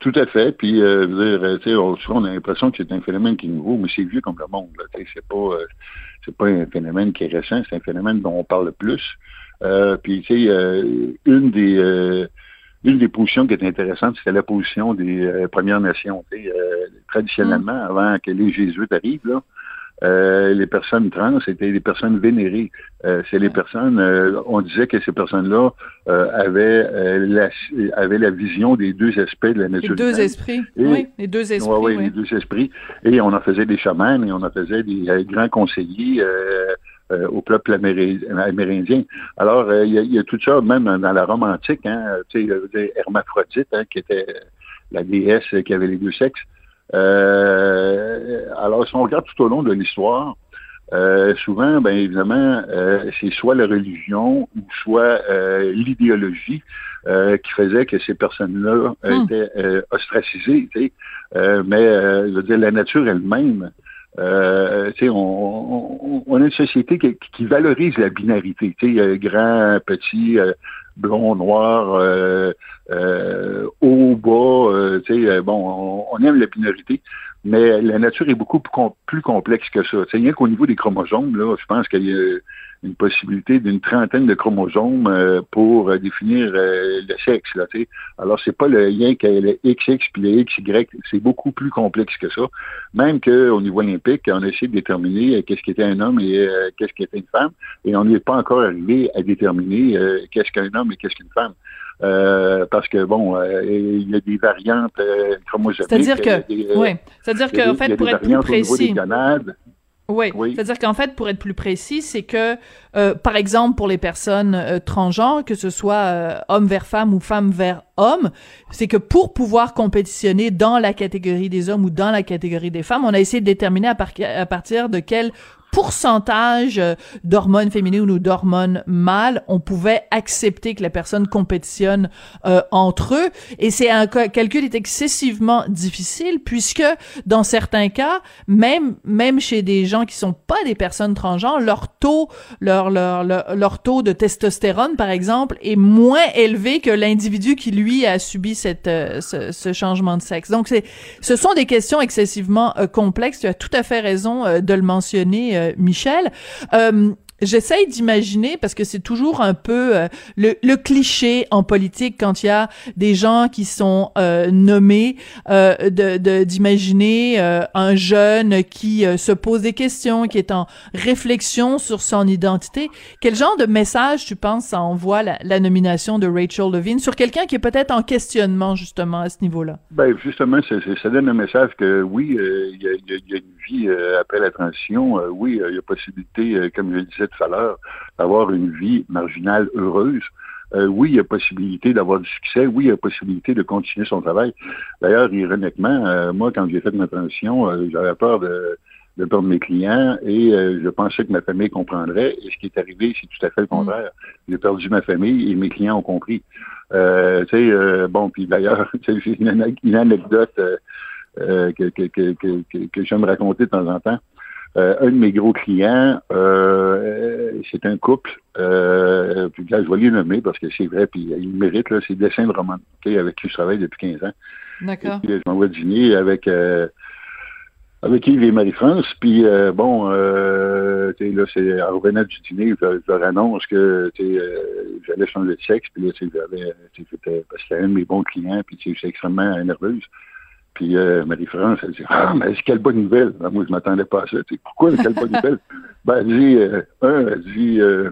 Tout à fait. Puis, euh, dire, on, on a l'impression que c'est un phénomène qui est nouveau, mais c'est vieux comme le monde. C'est pas, c'est pas un phénomène qui est récent, c'est un phénomène dont on parle le plus. puis, tu sais, une des une des positions qui est intéressante, c'était la position des euh, Premières Nations. Euh, traditionnellement, mm. avant que les Jésuites arrivent, là, euh, les personnes trans étaient des personnes vénérées. c'est les personnes, on disait que ces personnes-là avaient, la, avaient la vision des deux aspects de la nature. Les deux esprits, oui, les deux esprits. oui, les deux esprits. Et on en faisait des chamans et on en faisait des grands conseillers euh, au peuple amérindien. Alors, euh, il y, a, tout ça, même dans la Rome antique, hein, tu sais, Hermaphrodite, hein, qui était la déesse qui avait les deux sexes. Euh, alors, si on regarde tout au long de l'histoire, souvent, ben évidemment, c'est soit la religion ou soit l'idéologie qui faisait que ces personnes-là hmm. étaient ostracisées. Tu sais. mais je veux dire, la nature elle-même euh, on, on, a une société qui, qui valorise la binarité, euh, grand, petit, euh, blond, noir, euh, euh haut, bas, euh, bon, on, aime la binarité, mais la nature est beaucoup plus, complexe que ça. Rien qu'au niveau des chromosomes, là, je pense qu'il y a une possibilité d'une trentaine de chromosomes euh, pour euh, définir euh, le sexe. Là, Alors, c'est pas le lien qu'il y a le XX puis le XY, c'est beaucoup plus complexe que ça. Même qu'au niveau olympique, on a essayé de déterminer qu'est-ce qui était un homme et qu'est-ce qui était une femme, et on n'est pas encore arrivé à déterminer qu'est-ce qu'un homme et qu'est-ce qu'une femme. parce que bon, il y a des variantes chromosomiques. C'est-à-dire que, oui, c'est-à-dire qu'en fait, pour être plus précis, oui, c'est-à-dire qu'en fait, pour être plus précis, c'est que, euh, par exemple, pour les personnes euh, transgenres, que ce soit euh, homme vers femme ou femme vers homme, c'est que pour pouvoir compétitionner dans la catégorie des hommes ou dans la catégorie des femmes, on a essayé de déterminer à, à partir de quel pourcentage euh, d'hormones féminines ou d'hormones mâles, on pouvait accepter que la personne compétitionne euh, entre eux. Et c'est un calcul est excessivement difficile puisque dans certains cas, même même chez des gens qui sont pas des personnes transgenres, leur taux leur leur leur, taux de testostérone par exemple est moins élevé que l'individu qui lui a subi cette euh, ce, ce, changement de sexe. Donc c'est ce sont des questions excessivement complexes. Tu as tout à fait raison de le mentionner euh, Michel. Euh, J'essaye d'imaginer parce que c'est toujours un peu euh, le, cliché en politique quand il y a des gens qui sont euh, nommés de d'imaginer un jeune qui se pose des questions, qui est en réflexion sur son identité. Quel genre de message tu penses envoie la, nomination de Rachel Levine sur quelqu'un qui est peut-être en questionnement justement à ce niveau-là? Ben justement, ça, donne un message que oui, il y a, y, a, une vie après la transition. oui, il y a possibilité, comme je le disais tout à l'heure, d'avoir une vie marginale heureuse. Euh, oui, il y a possibilité d'avoir du succès. Oui, il y a possibilité de continuer son travail. D'ailleurs, ironiquement, euh, moi, quand j'ai fait ma transition, euh, j'avais peur de, de, perdre mes clients et je pensais que ma famille comprendrait. Et ce qui est arrivé, c'est tout à fait le contraire. J'ai perdu ma famille et mes clients ont compris. tu sais, bon, puis d'ailleurs, *laughs* j'ai une, une, anecdote que, que, que, que, que j'aime raconter de temps en temps. Euh, un de mes gros clients, euh, c'est un couple, euh, puis là, je vais lui nommer parce que c'est vrai, puis il mérite, c'est Dessin de Roman, avec qui je travaille depuis 15 ans. D'accord. je m'envoie dîner avec avec Yves et Marie-France, puis bon, euh, là, c'est en revenant du dîner, je, leur annonce que j'allais changer de sexe, puis là, j'avais, que c'était un de mes bons clients, puis c'est extrêmement nerveuse. Puis euh, Marie-France, elle dit Ah, mais quelle bonne nouvelle. Ben, moi, je m'attendais pas à ça. pourquoi quelle bonne nouvelle? Ben, elle dit, euh, un, elle dit, euh,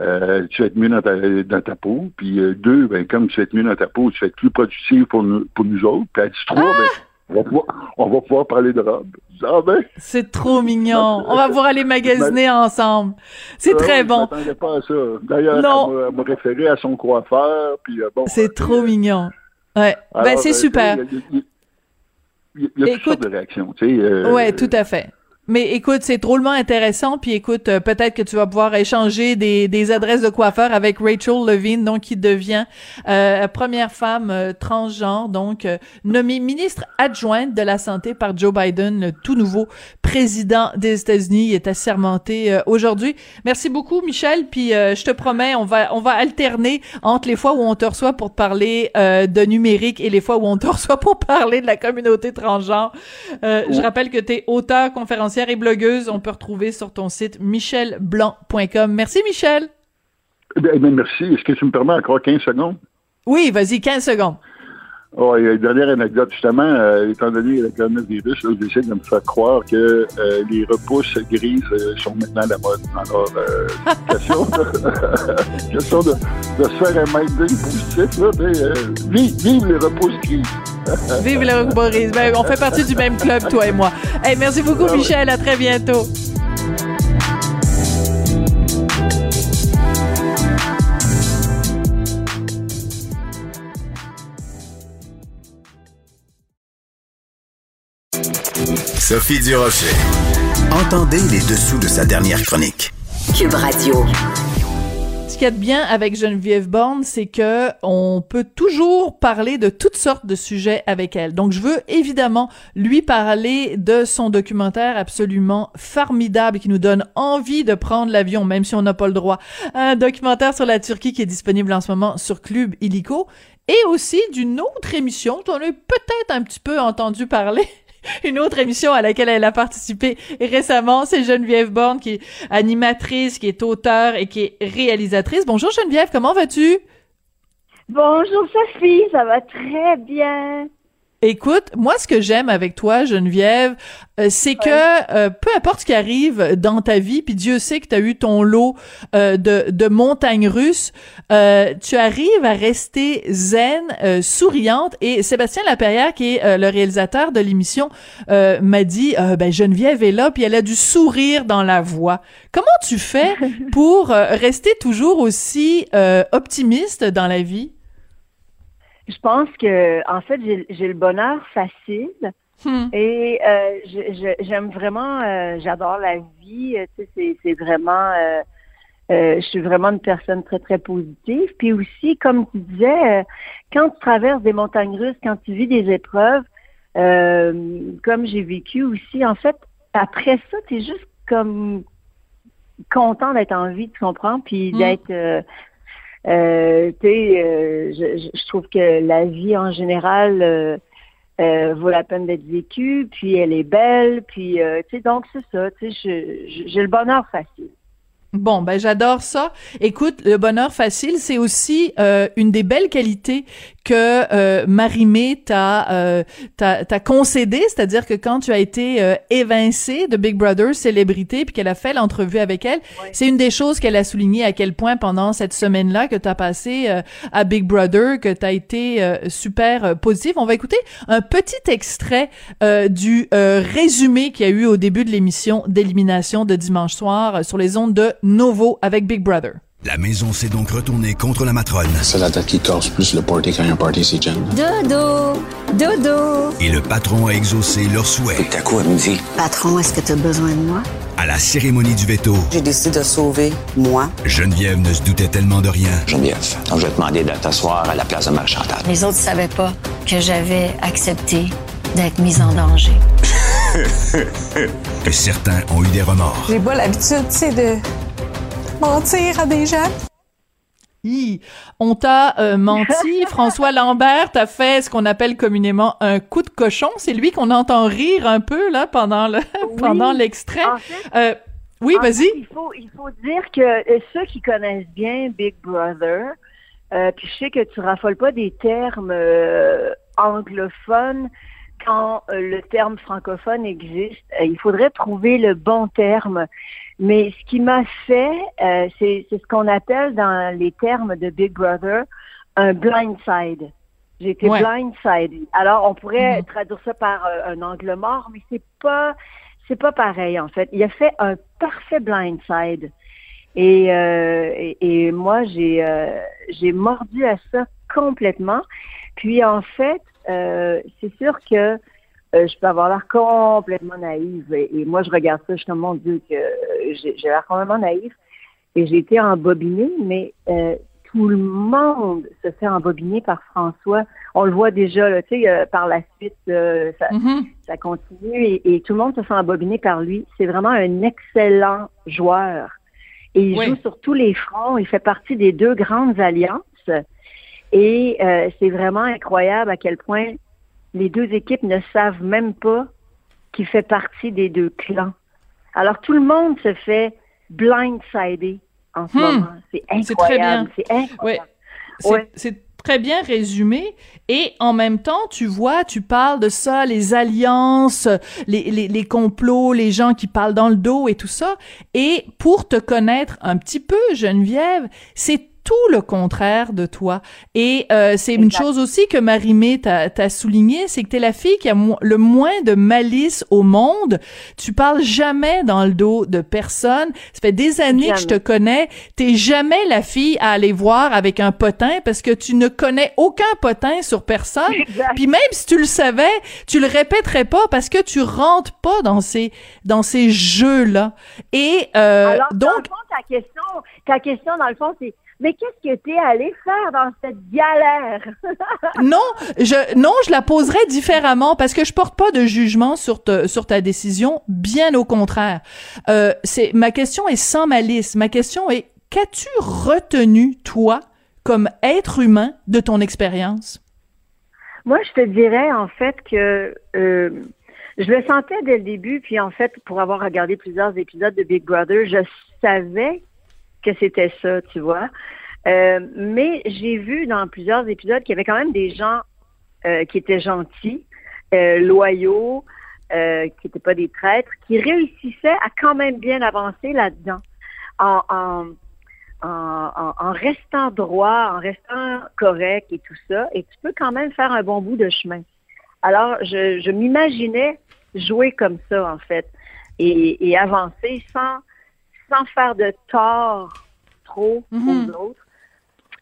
euh, tu vas être mieux dans ta, dans ta peau. Puis deux, ben, comme tu vas être mieux dans ta peau, tu vas être plus productif pour nous, pour nous autres. Puis elle dit trois, ben, on va, pouvoir, on va pouvoir parler de robe. Ah ben, C'est trop mignon. On va pouvoir aller magasiner ensemble. C'est ah très bon. Je m'attendais pas à ça. D'ailleurs, elle m'a- référé à son coiffeur. Puis, euh, bon, C'est euh, trop mignon. Ouais. ben, c'est super. Il y a, il y a- il y a toutes sortes de réactions. Tu sais, euh, Ouais, tout à fait. Mais écoute, c'est drôlement intéressant. Puis écoute, euh, peut-être que tu vas pouvoir échanger des, des adresses de coiffeurs avec Rachel Levine, donc qui devient euh, première femme euh, transgenre, donc euh, nommée ministre adjointe de la santé par Joe Biden, le tout nouveau président des États-Unis. Il est assermenté euh, aujourd'hui. Merci beaucoup, Michel. Puis euh, je te promets, on va on va alterner entre les fois où on te reçoit pour te parler euh, de numérique et les fois où on te *laughs* reçoit pour parler de la communauté transgenre. Euh, Je rappelle que tu es auteur, conférencière et blogueuse. On peut retrouver sur ton site michelblanc.com. Merci, Michel. eh bien, eh bien, merci. Est-ce que tu me permets encore 15 secondes? Oui, vas-y, 15 secondes. Oh, il y a une dernière anecdote, justement, euh, étant donné le coronavirus, là, j'essaie de me faire croire que euh, les repousses grises euh, sont maintenant à la mode. Alors, euh, question, de, question de, de se faire un minding positif, là, mais, euh, vive, vive les repousses grises. Vive le Boris. Ben, on fait partie du même club, toi et moi. Hey, merci beaucoup, ouais. Michel. À très bientôt. Sophie Durocher. Entendez les dessous de sa dernière chronique. Cube Radio. Ce qu'il y bien avec Geneviève Borne, c'est que on peut toujours parler de toutes sortes de sujets avec elle. Donc, je veux évidemment lui parler de son documentaire absolument formidable qui nous donne envie de prendre l'avion, même si on n'a pas le droit. Un documentaire sur la Turquie qui est disponible en ce moment sur Club Illico et aussi d'une autre émission dont on a peut-être un petit peu entendu parler. *laughs* *laughs* Une autre émission à laquelle elle a participé récemment, c'est Geneviève Borne, qui est animatrice, qui est auteure et qui est réalisatrice. Bonjour Geneviève, comment vas-tu? Bonjour Sophie, ça va très bien. Écoute, moi, ce que j'aime avec toi, Geneviève, euh, c'est que euh, peu importe ce qui arrive dans ta vie, puis Dieu sait que tu as eu ton lot euh, de, de montagnes russes, euh, tu arrives à rester zen, euh, souriante. Et Sébastien Laperrière, qui est euh, le réalisateur de l'émission, euh, m'a dit, euh, ben Geneviève est là, puis elle a du sourire dans la voix. Comment tu fais *laughs* pour rester toujours aussi euh, optimiste dans la vie? Je pense que, en fait, j'ai le bonheur facile Hmm. et euh, j'aime vraiment, euh, j'adore la vie. euh, Tu sais, c'est- vraiment, euh, je suis vraiment une personne très très positive. Puis aussi, comme tu disais, quand tu traverses des montagnes russes, quand tu vis des épreuves, comme j'ai vécu aussi, en fait, après ça, tu es juste comme content d'être en vie, tu comprends, puis Mm. d'être euh, euh, je, trouve que la vie en général euh, euh, vaut la peine d'être vécue, puis elle est belle, puis tu sais, donc c'est ça, tu sais, j'ai le bonheur facile. Bon, ben j'adore ça. Écoute, le bonheur facile, c'est aussi une des belles qualités que euh, Marie-Mé t'a euh, t'a t'a concédé, c'est-à-dire que quand tu as été euh, évincée de Big Brother célébrité puis qu'elle a fait l'entrevue avec elle, c'est une des choses qu'elle a souligné à quel point pendant cette semaine-là que tu as passé euh, à Big Brother que tu as été euh, super euh, positif. On va écouter un petit extrait euh, du euh, résumé qu'il y a eu au début de l'émission d'élimination de dimanche soir sur les ondes de Novo avec Big Brother. La maison s'est donc retournée contre la matrone C'est la date qui casse plus le party quand il y a un party, c'est Jen. Dodo! Dodo! et le patron a exaucé leur souhait. T'as quoi, elle me dit? Patron, est-ce que tu as besoin de moi? À la cérémonie du veto, J'ai décidé de sauver moi. Geneviève ne se doutait tellement de rien. Geneviève, donc je vais te demander de t'asseoir à la place de. Les autres savaient pas que j'avais accepté d'être mise en danger. *laughs* Et certains ont eu des remords. J'ai pas l'habitude, tu sais, de mentir à des gens? Hi, on t'a euh, menti. *laughs* François Lambert t'a fait ce qu'on appelle communément un coup de cochon. C'est lui qu'on entend rire un peu là pendant le *laughs* pendant l'extrait. En fait, Euh, oui, vas-y. Il faut, il faut dire que euh, ceux qui connaissent bien Big Brother, euh, puis je sais que tu raffoles pas des termes anglophones, quand euh, le terme francophone existe. Euh, il faudrait trouver le bon terme. Mais ce qui m'a fait, euh, c'est ce qu'on appelle dans les termes de Big Brother un blindside. J'ai été Ouais. blindsided. Alors, on pourrait Mhm. traduire ça par euh, un angle mort, mais c'est pas c'est pas pareil en fait. Il a fait un parfait blindside. Et, euh, et, et moi, j'ai j'ai mordu à ça complètement. Puis en fait, euh, c'est sûr que euh, je peux avoir l'air complètement naïve. Et, et moi, je regarde ça, je suis comme, mon Dieu, que euh, j'ai l'air complètement naïve. Et j'ai été embobinée, mais euh, tout le monde se fait embobiner par François. On le voit déjà, là, tu sais, euh, par la suite, euh, ça, ça continue et, et tout le monde se fait embobiner par lui. C'est vraiment un excellent joueur. Et il Oui. joue sur tous les fronts. Il fait partie des deux grandes alliances. Et euh, c'est vraiment incroyable à quel point les deux équipes ne savent même qu'il fait partie des deux clans. Alors tout le monde se fait blindsider en ce Hmm. moment. C'est C'est très bien. incroyable. Incroyable. Très bien résumé. Et en même temps, tu vois, tu parles de ça, les alliances, les, les, les complots, les gens qui parlent dans le dos et tout ça. Et pour te connaître un petit peu, Geneviève, c'est tout le contraire de toi. Et euh, c'est une chose aussi que Marie-Mé t'a souligné, c'est que t'es la fille qui a mo- le moins de malice au monde. Tu parles jamais dans le dos de personne. Ça fait des années que je te connais. T'es jamais la fille à aller voir avec un potin parce que tu ne connais aucun potin sur personne. Exact. Puis même si tu le savais, tu le répéterais pas parce que tu rentres pas dans ces dans ces jeux-là. Et euh, Alors, dans donc le fond, ta question, ta question, dans le fond, c'est mais qu'est-ce que t'es allé faire dans cette galère? *laughs* non, je non, je la poserai différemment parce que je porte pas de jugement sur te- sur ta décision, bien au contraire. Euh, c'est ma question est sans malice. Ma question est qu'as-tu retenu toi comme être humain de ton expérience? Moi, je te dirais en fait que euh, je le sentais dès le début, puis en fait, pour avoir regardé plusieurs épisodes de Big Brother, je savais que c'était ça, tu vois. Euh, mais j'ai vu dans plusieurs épisodes qu'il y avait quand même des gens euh, qui étaient gentils, euh, loyaux, qui n'étaient pas des traîtres, qui réussissaient à quand même bien avancer là-dedans. En, en, restant droit, en restant correct et tout ça, et tu peux quand même faire un bon bout de chemin. Alors, je, m'imaginais jouer comme ça, en fait, et avancer sans, sans faire de tort trop Mhm. aux autres.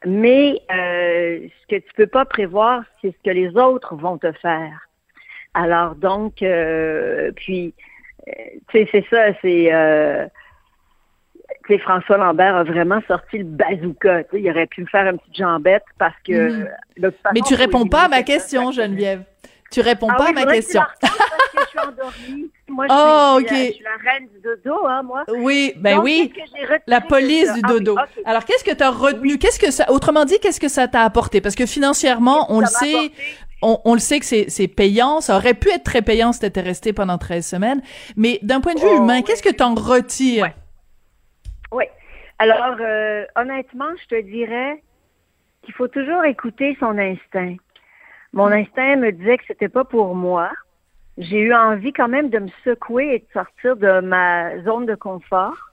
Mais euh, ce que tu peux pas prévoir, c'est ce que les autres vont te faire. Alors donc, euh, puis, euh, tu sais, c'est ça, c'est... Euh, François Lambert a vraiment sorti le bazooka. Il aurait pu me faire une petite jambette parce que... Mhm. façon, Mais tu réponds pas à ma question, Geneviève. Tu réponds Ah pas oui, à ma question. Suis endormie. Moi, je, Oh, suis, ok. la, je suis la reine du dodo, hein, moi. Oui, ben Donc, oui. La police du Ah oui, dodo. Alors, qu'est-ce que tu as retenu? Qu'est-ce que ça, autrement dit, qu'est-ce que ça t'a apporté? Parce que financièrement, on le sait, on, on le sait que c'est, payant. Ça aurait pu être très payant si t'étais resté pendant 13 semaines. Mais d'un point de vue Oh, humain, oui. qu'est-ce que t'en retires? Oui. Alors, euh, honnêtement, je te dirais qu'il faut toujours écouter son instinct. Mon instinct me disait que c'était pas pour moi. J'ai eu envie quand même de me secouer et de sortir de ma zone de confort.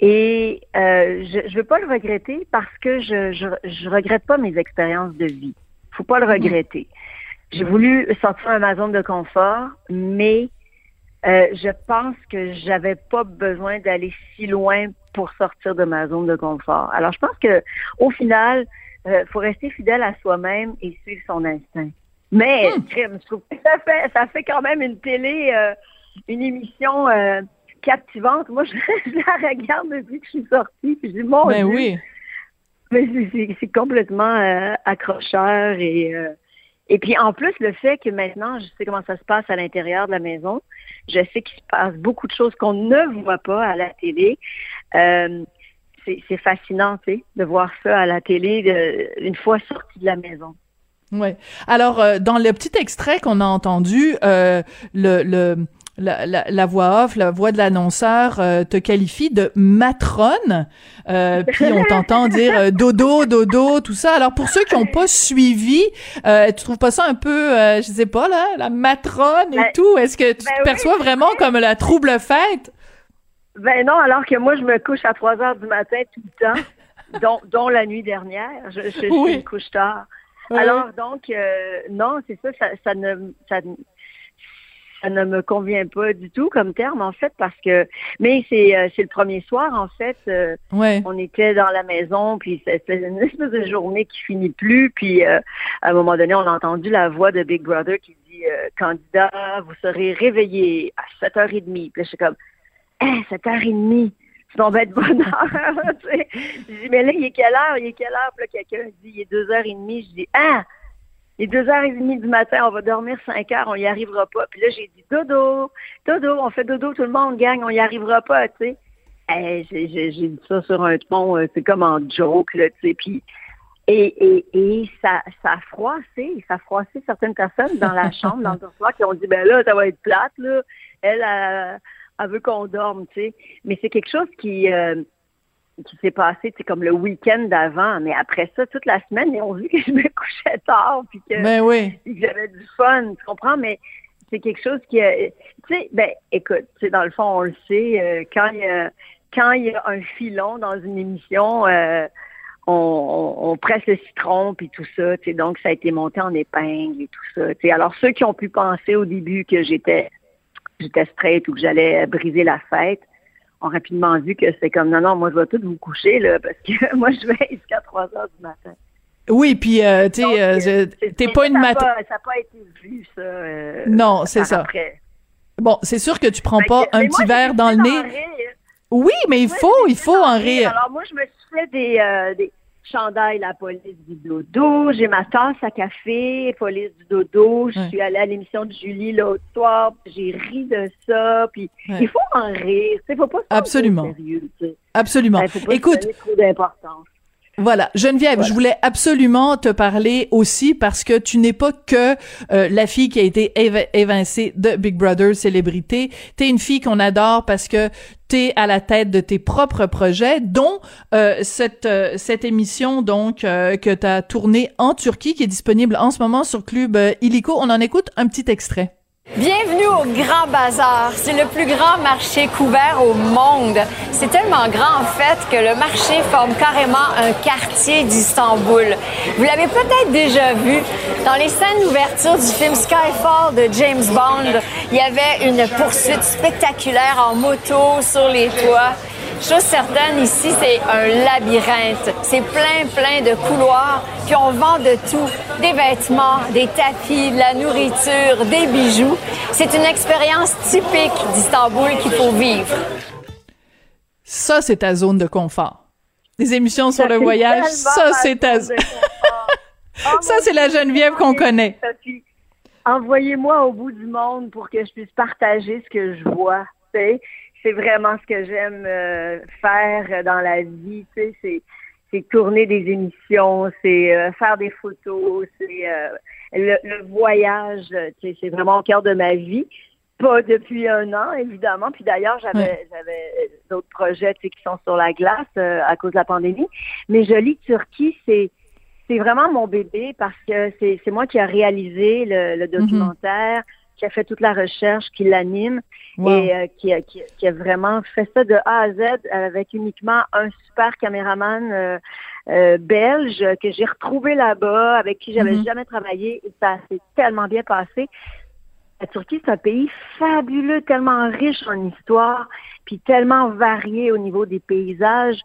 Et euh, je ne veux pas le regretter parce que je, je je regrette pas mes expériences de vie. Faut pas le regretter. J'ai voulu sortir de ma zone de confort, mais euh, je pense que j'avais pas besoin d'aller si loin pour sortir de ma zone de confort. Alors, je pense que au final, euh, faut rester fidèle à soi-même et suivre son instinct. Mais, crime, je trouve que ça fait, ça fait quand même une télé, euh, une émission euh, captivante. Moi, *laughs* je, je la regarde depuis que je suis sortie. Puis je dis, mon Ben Dieu, oui. mais c'est- complètement euh, accrocheur et et puis en plus le fait que maintenant je sais comment ça se passe à l'intérieur de la maison, je sais qu'il se passe beaucoup de choses qu'on ne voit pas à la télé. C'est c'est fascinant, tu sais, de voir ça à la télé de- une fois sorti de la maison. Ouais. Alors, euh, dans le petit extrait qu'on a entendu, euh, le, le la, la, la, voix off, la voix de l'annonceur euh, te qualifie de matrone. Euh, puis on t'entend *laughs* dire euh, dodo, dodo, tout ça. Alors pour ceux qui n'ont pas suivi, tu trouves pas ça un peu, je sais pas là, la matrone et Ben, tout? Est-ce que tu ben te oui. perçois vraiment comme la trouble fête Ben non, alors que moi, je me couche à 3 heures du matin tout le temps, *laughs* dont, dont la nuit dernière. Je, je, je Oui. me couche tard. Ouais. Alors, donc, euh, non, c'est ça, ça, ça ne... Ça, ça ne me convient pas du tout comme terme, en fait, parce que... Mais c'est euh, c'est le premier soir, en fait. euh, Ouais. on était dans la maison, puis c'était une espèce de journée qui finit plus. Puis euh, à un moment donné, on a entendu la voix de Big Brother qui dit euh, Candidat, vous serez réveillé à 7h30. Puis là, je suis comme Hein, 7h30, c'est tombé de bonne heure. *laughs* Je dis Mais là, il est quelle heure? Il est quelle heure? Puis là, quelqu'un dit Il est 2h30. Je dis Ah! Il est 2h30 du matin, on va dormir 5 heures, on y arrivera pas. Puis là, j'ai dit Dodo, Dodo, on fait dodo, tout le monde, gang, on y arrivera pas, tu sais. Eh, j'ai j'ai- j'ai dit ça sur un ton, euh, c'est comme en joke, là, tu sais, puis et, et, et ça, ça a froissé, ça a froissé certaines personnes dans la *laughs* chambre, dans le dortoir, qui ont dit, ben là, ça va être plate, là. Elle, elle, elle veut qu'on dorme, tu sais. Mais c'est quelque chose qui, euh, qui s'est passé, c'est comme le week-end d'avant. Mais après ça, toute la semaine, ils ont vu que je me *laughs* couchais tard, puis que, Ben oui. puis que j'avais du fun, tu comprends? Mais c'est quelque chose qui, a- tu sais, ben, écoute, tu sais, dans le fond, on le sait, euh, quand il y a, quand il y a un filon dans une émission, euh, on, on, on presse le citron puis tout ça, tu sais, donc ça a été monté en épingle et tout ça. tu sais. Alors ceux qui ont pu penser au début que j'étais j'étais straight ou que j'allais briser la fête ont rapidement vu que c'est comme non non moi je vais tout vous coucher là parce que *laughs* moi je vais *laughs* jusqu'à 3 heures du matin. Oui, puis euh, tu sais, euh, t'es pas une ça a mat. pas- Ça n'a pas été vu ça. euh, Non, c'est ça. après. Bon, c'est sûr que tu prends Fait pas que- un petit moi, verre dans le nez. Oui, mais il faut, il faut en rire. Alors moi, je me suis fait des, euh, des chandails La police du dodo. J'ai ma tasse à café, police du dodo. Je Ouais. suis allée à l'émission de Julie l'autre soir. J'ai ri de ça. Puis Ouais. il faut en rire. Il faut pas se Absolument. sérieux. Absolument. Il faut pas Écoute, trop d'importance. Voilà, Geneviève, Voilà. je voulais absolument te parler aussi parce que tu n'es pas que euh, la fille qui a été évincée de Big Brother célébrité. T'es une fille qu'on adore parce que t'es à la tête de tes propres projets, dont euh, cette euh, cette émission donc euh, que t'as tournée en Turquie, qui est disponible en ce moment sur Club euh, Illico. On en écoute un petit extrait. Bienvenue au Grand Bazar. C'est le plus grand marché couvert au monde. C'est tellement grand en fait que le marché forme carrément un quartier d'Istanbul. Vous l'avez peut-être déjà vu dans les scènes d'ouverture du film Skyfall de James Bond. Il y avait une poursuite spectaculaire en moto sur les toits. Chose certaine, ici, c'est un labyrinthe. C'est plein, plein de couloirs, puis on vend de tout. Des vêtements, des tapis, de la nourriture, des bijoux. C'est une expérience typique d'Istanbul qu'il faut vivre. Ça, c'est ta zone de confort. Les émissions sur Ça, le c'est voyage, ça, c'est ta zone de confort. Oh, *laughs* Ça, c'est la Geneviève qu'on connaît. Sophie, Envoyez-moi au bout du monde pour que je puisse partager ce que je vois. tu sais. C'est vraiment ce que j'aime euh, faire dans la vie. tu sais. C'est, c'est tourner des émissions, c'est euh, faire des photos, c'est euh, le, le voyage. sais, C'est vraiment au cœur de ma vie. Pas depuis un an, évidemment. Puis d'ailleurs, j'avais, d'autres projets qui sont sur la glace euh, à cause de la pandémie. Mais Jolie Turquie, c'est c'est vraiment mon bébé parce que c'est moi qui a réalisé le, le documentaire, qui a fait toute la recherche, qui l'anime Wow. et euh, qui, a, qui, qui a vraiment fait ça de A à Z avec uniquement un super caméraman euh, euh, belge que j'ai retrouvé là-bas, avec qui j'avais Mhm. jamais travaillé et ça s'est tellement bien passé. La Turquie, c'est un pays fabuleux, tellement riche en histoire, puis tellement varié au niveau des paysages.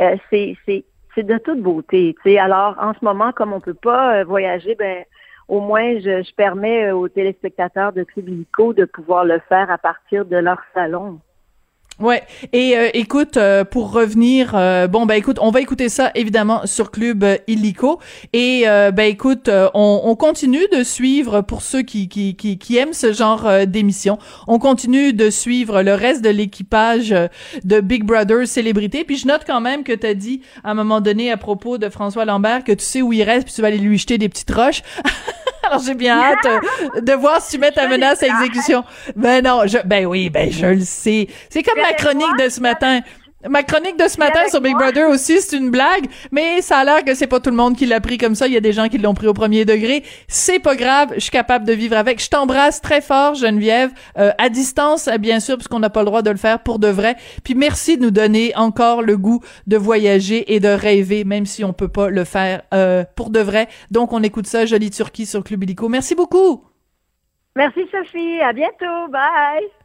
Euh, c'est, c'est, c'est de toute beauté. tu sais. Alors, en ce moment, comme on peut pas euh, voyager, ben au moins, je, je permets euh, aux téléspectateurs de Club de pouvoir le faire à partir de leur salon. Ouais. Et euh, écoute, euh, pour revenir, euh, bon ben écoute, on va écouter ça évidemment sur Club Illico. Et ben écoute, on, on, continue de suivre pour ceux qui qui qui, qui aiment ce genre d'émission. On continue de suivre le reste de l'équipage de Big Brother célébrité. Puis je note quand même que tu as dit à un moment donné à propos de François Lambert que tu sais où il reste, puis tu vas aller lui jeter des petites roches. *laughs* Alors j'ai bien hâte euh, de voir si tu mets ta menace à exécution. Ben non, je, ben oui, ben je le sais. C'est comme ma chronique de ce matin. Ma chronique de ce matin sur Big Brother aussi, c'est une blague, mais ça a l'air que c'est pas tout le monde qui l'a pris comme ça. Il y a des gens qui l'ont pris au premier degré. C'est pas grave, je suis capable de vivre avec. Je t'embrasse très fort, Geneviève, euh, à distance, bien sûr, parce qu'on n'a pas le droit de le faire pour de vrai. Puis merci de nous donner encore le goût de voyager et de rêver, même si on peut pas le faire euh, pour de vrai. Donc on écoute ça, Jolie Turquie sur Club Illico. Merci beaucoup. Merci Sophie, à bientôt, bye.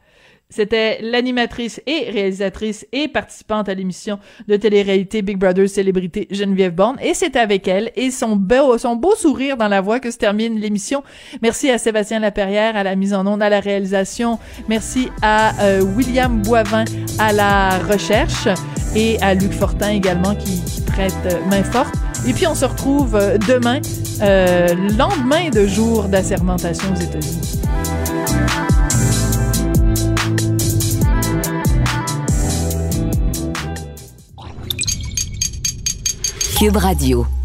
C'était l'animatrice et réalisatrice et participante à l'émission de télé-réalité Big Brother Célébrité Geneviève Borne. Et c'est avec elle et son beau, son beau sourire dans la voix que se termine l'émission. Merci à Sébastien Laperrière à la mise en onde, à la réalisation. Merci à euh, William Boivin à la recherche et à Luc Fortin également qui, prête euh, main forte. Et puis on se retrouve euh, demain, lendemain de jour d'assermentation aux États-Unis. Cube Radio.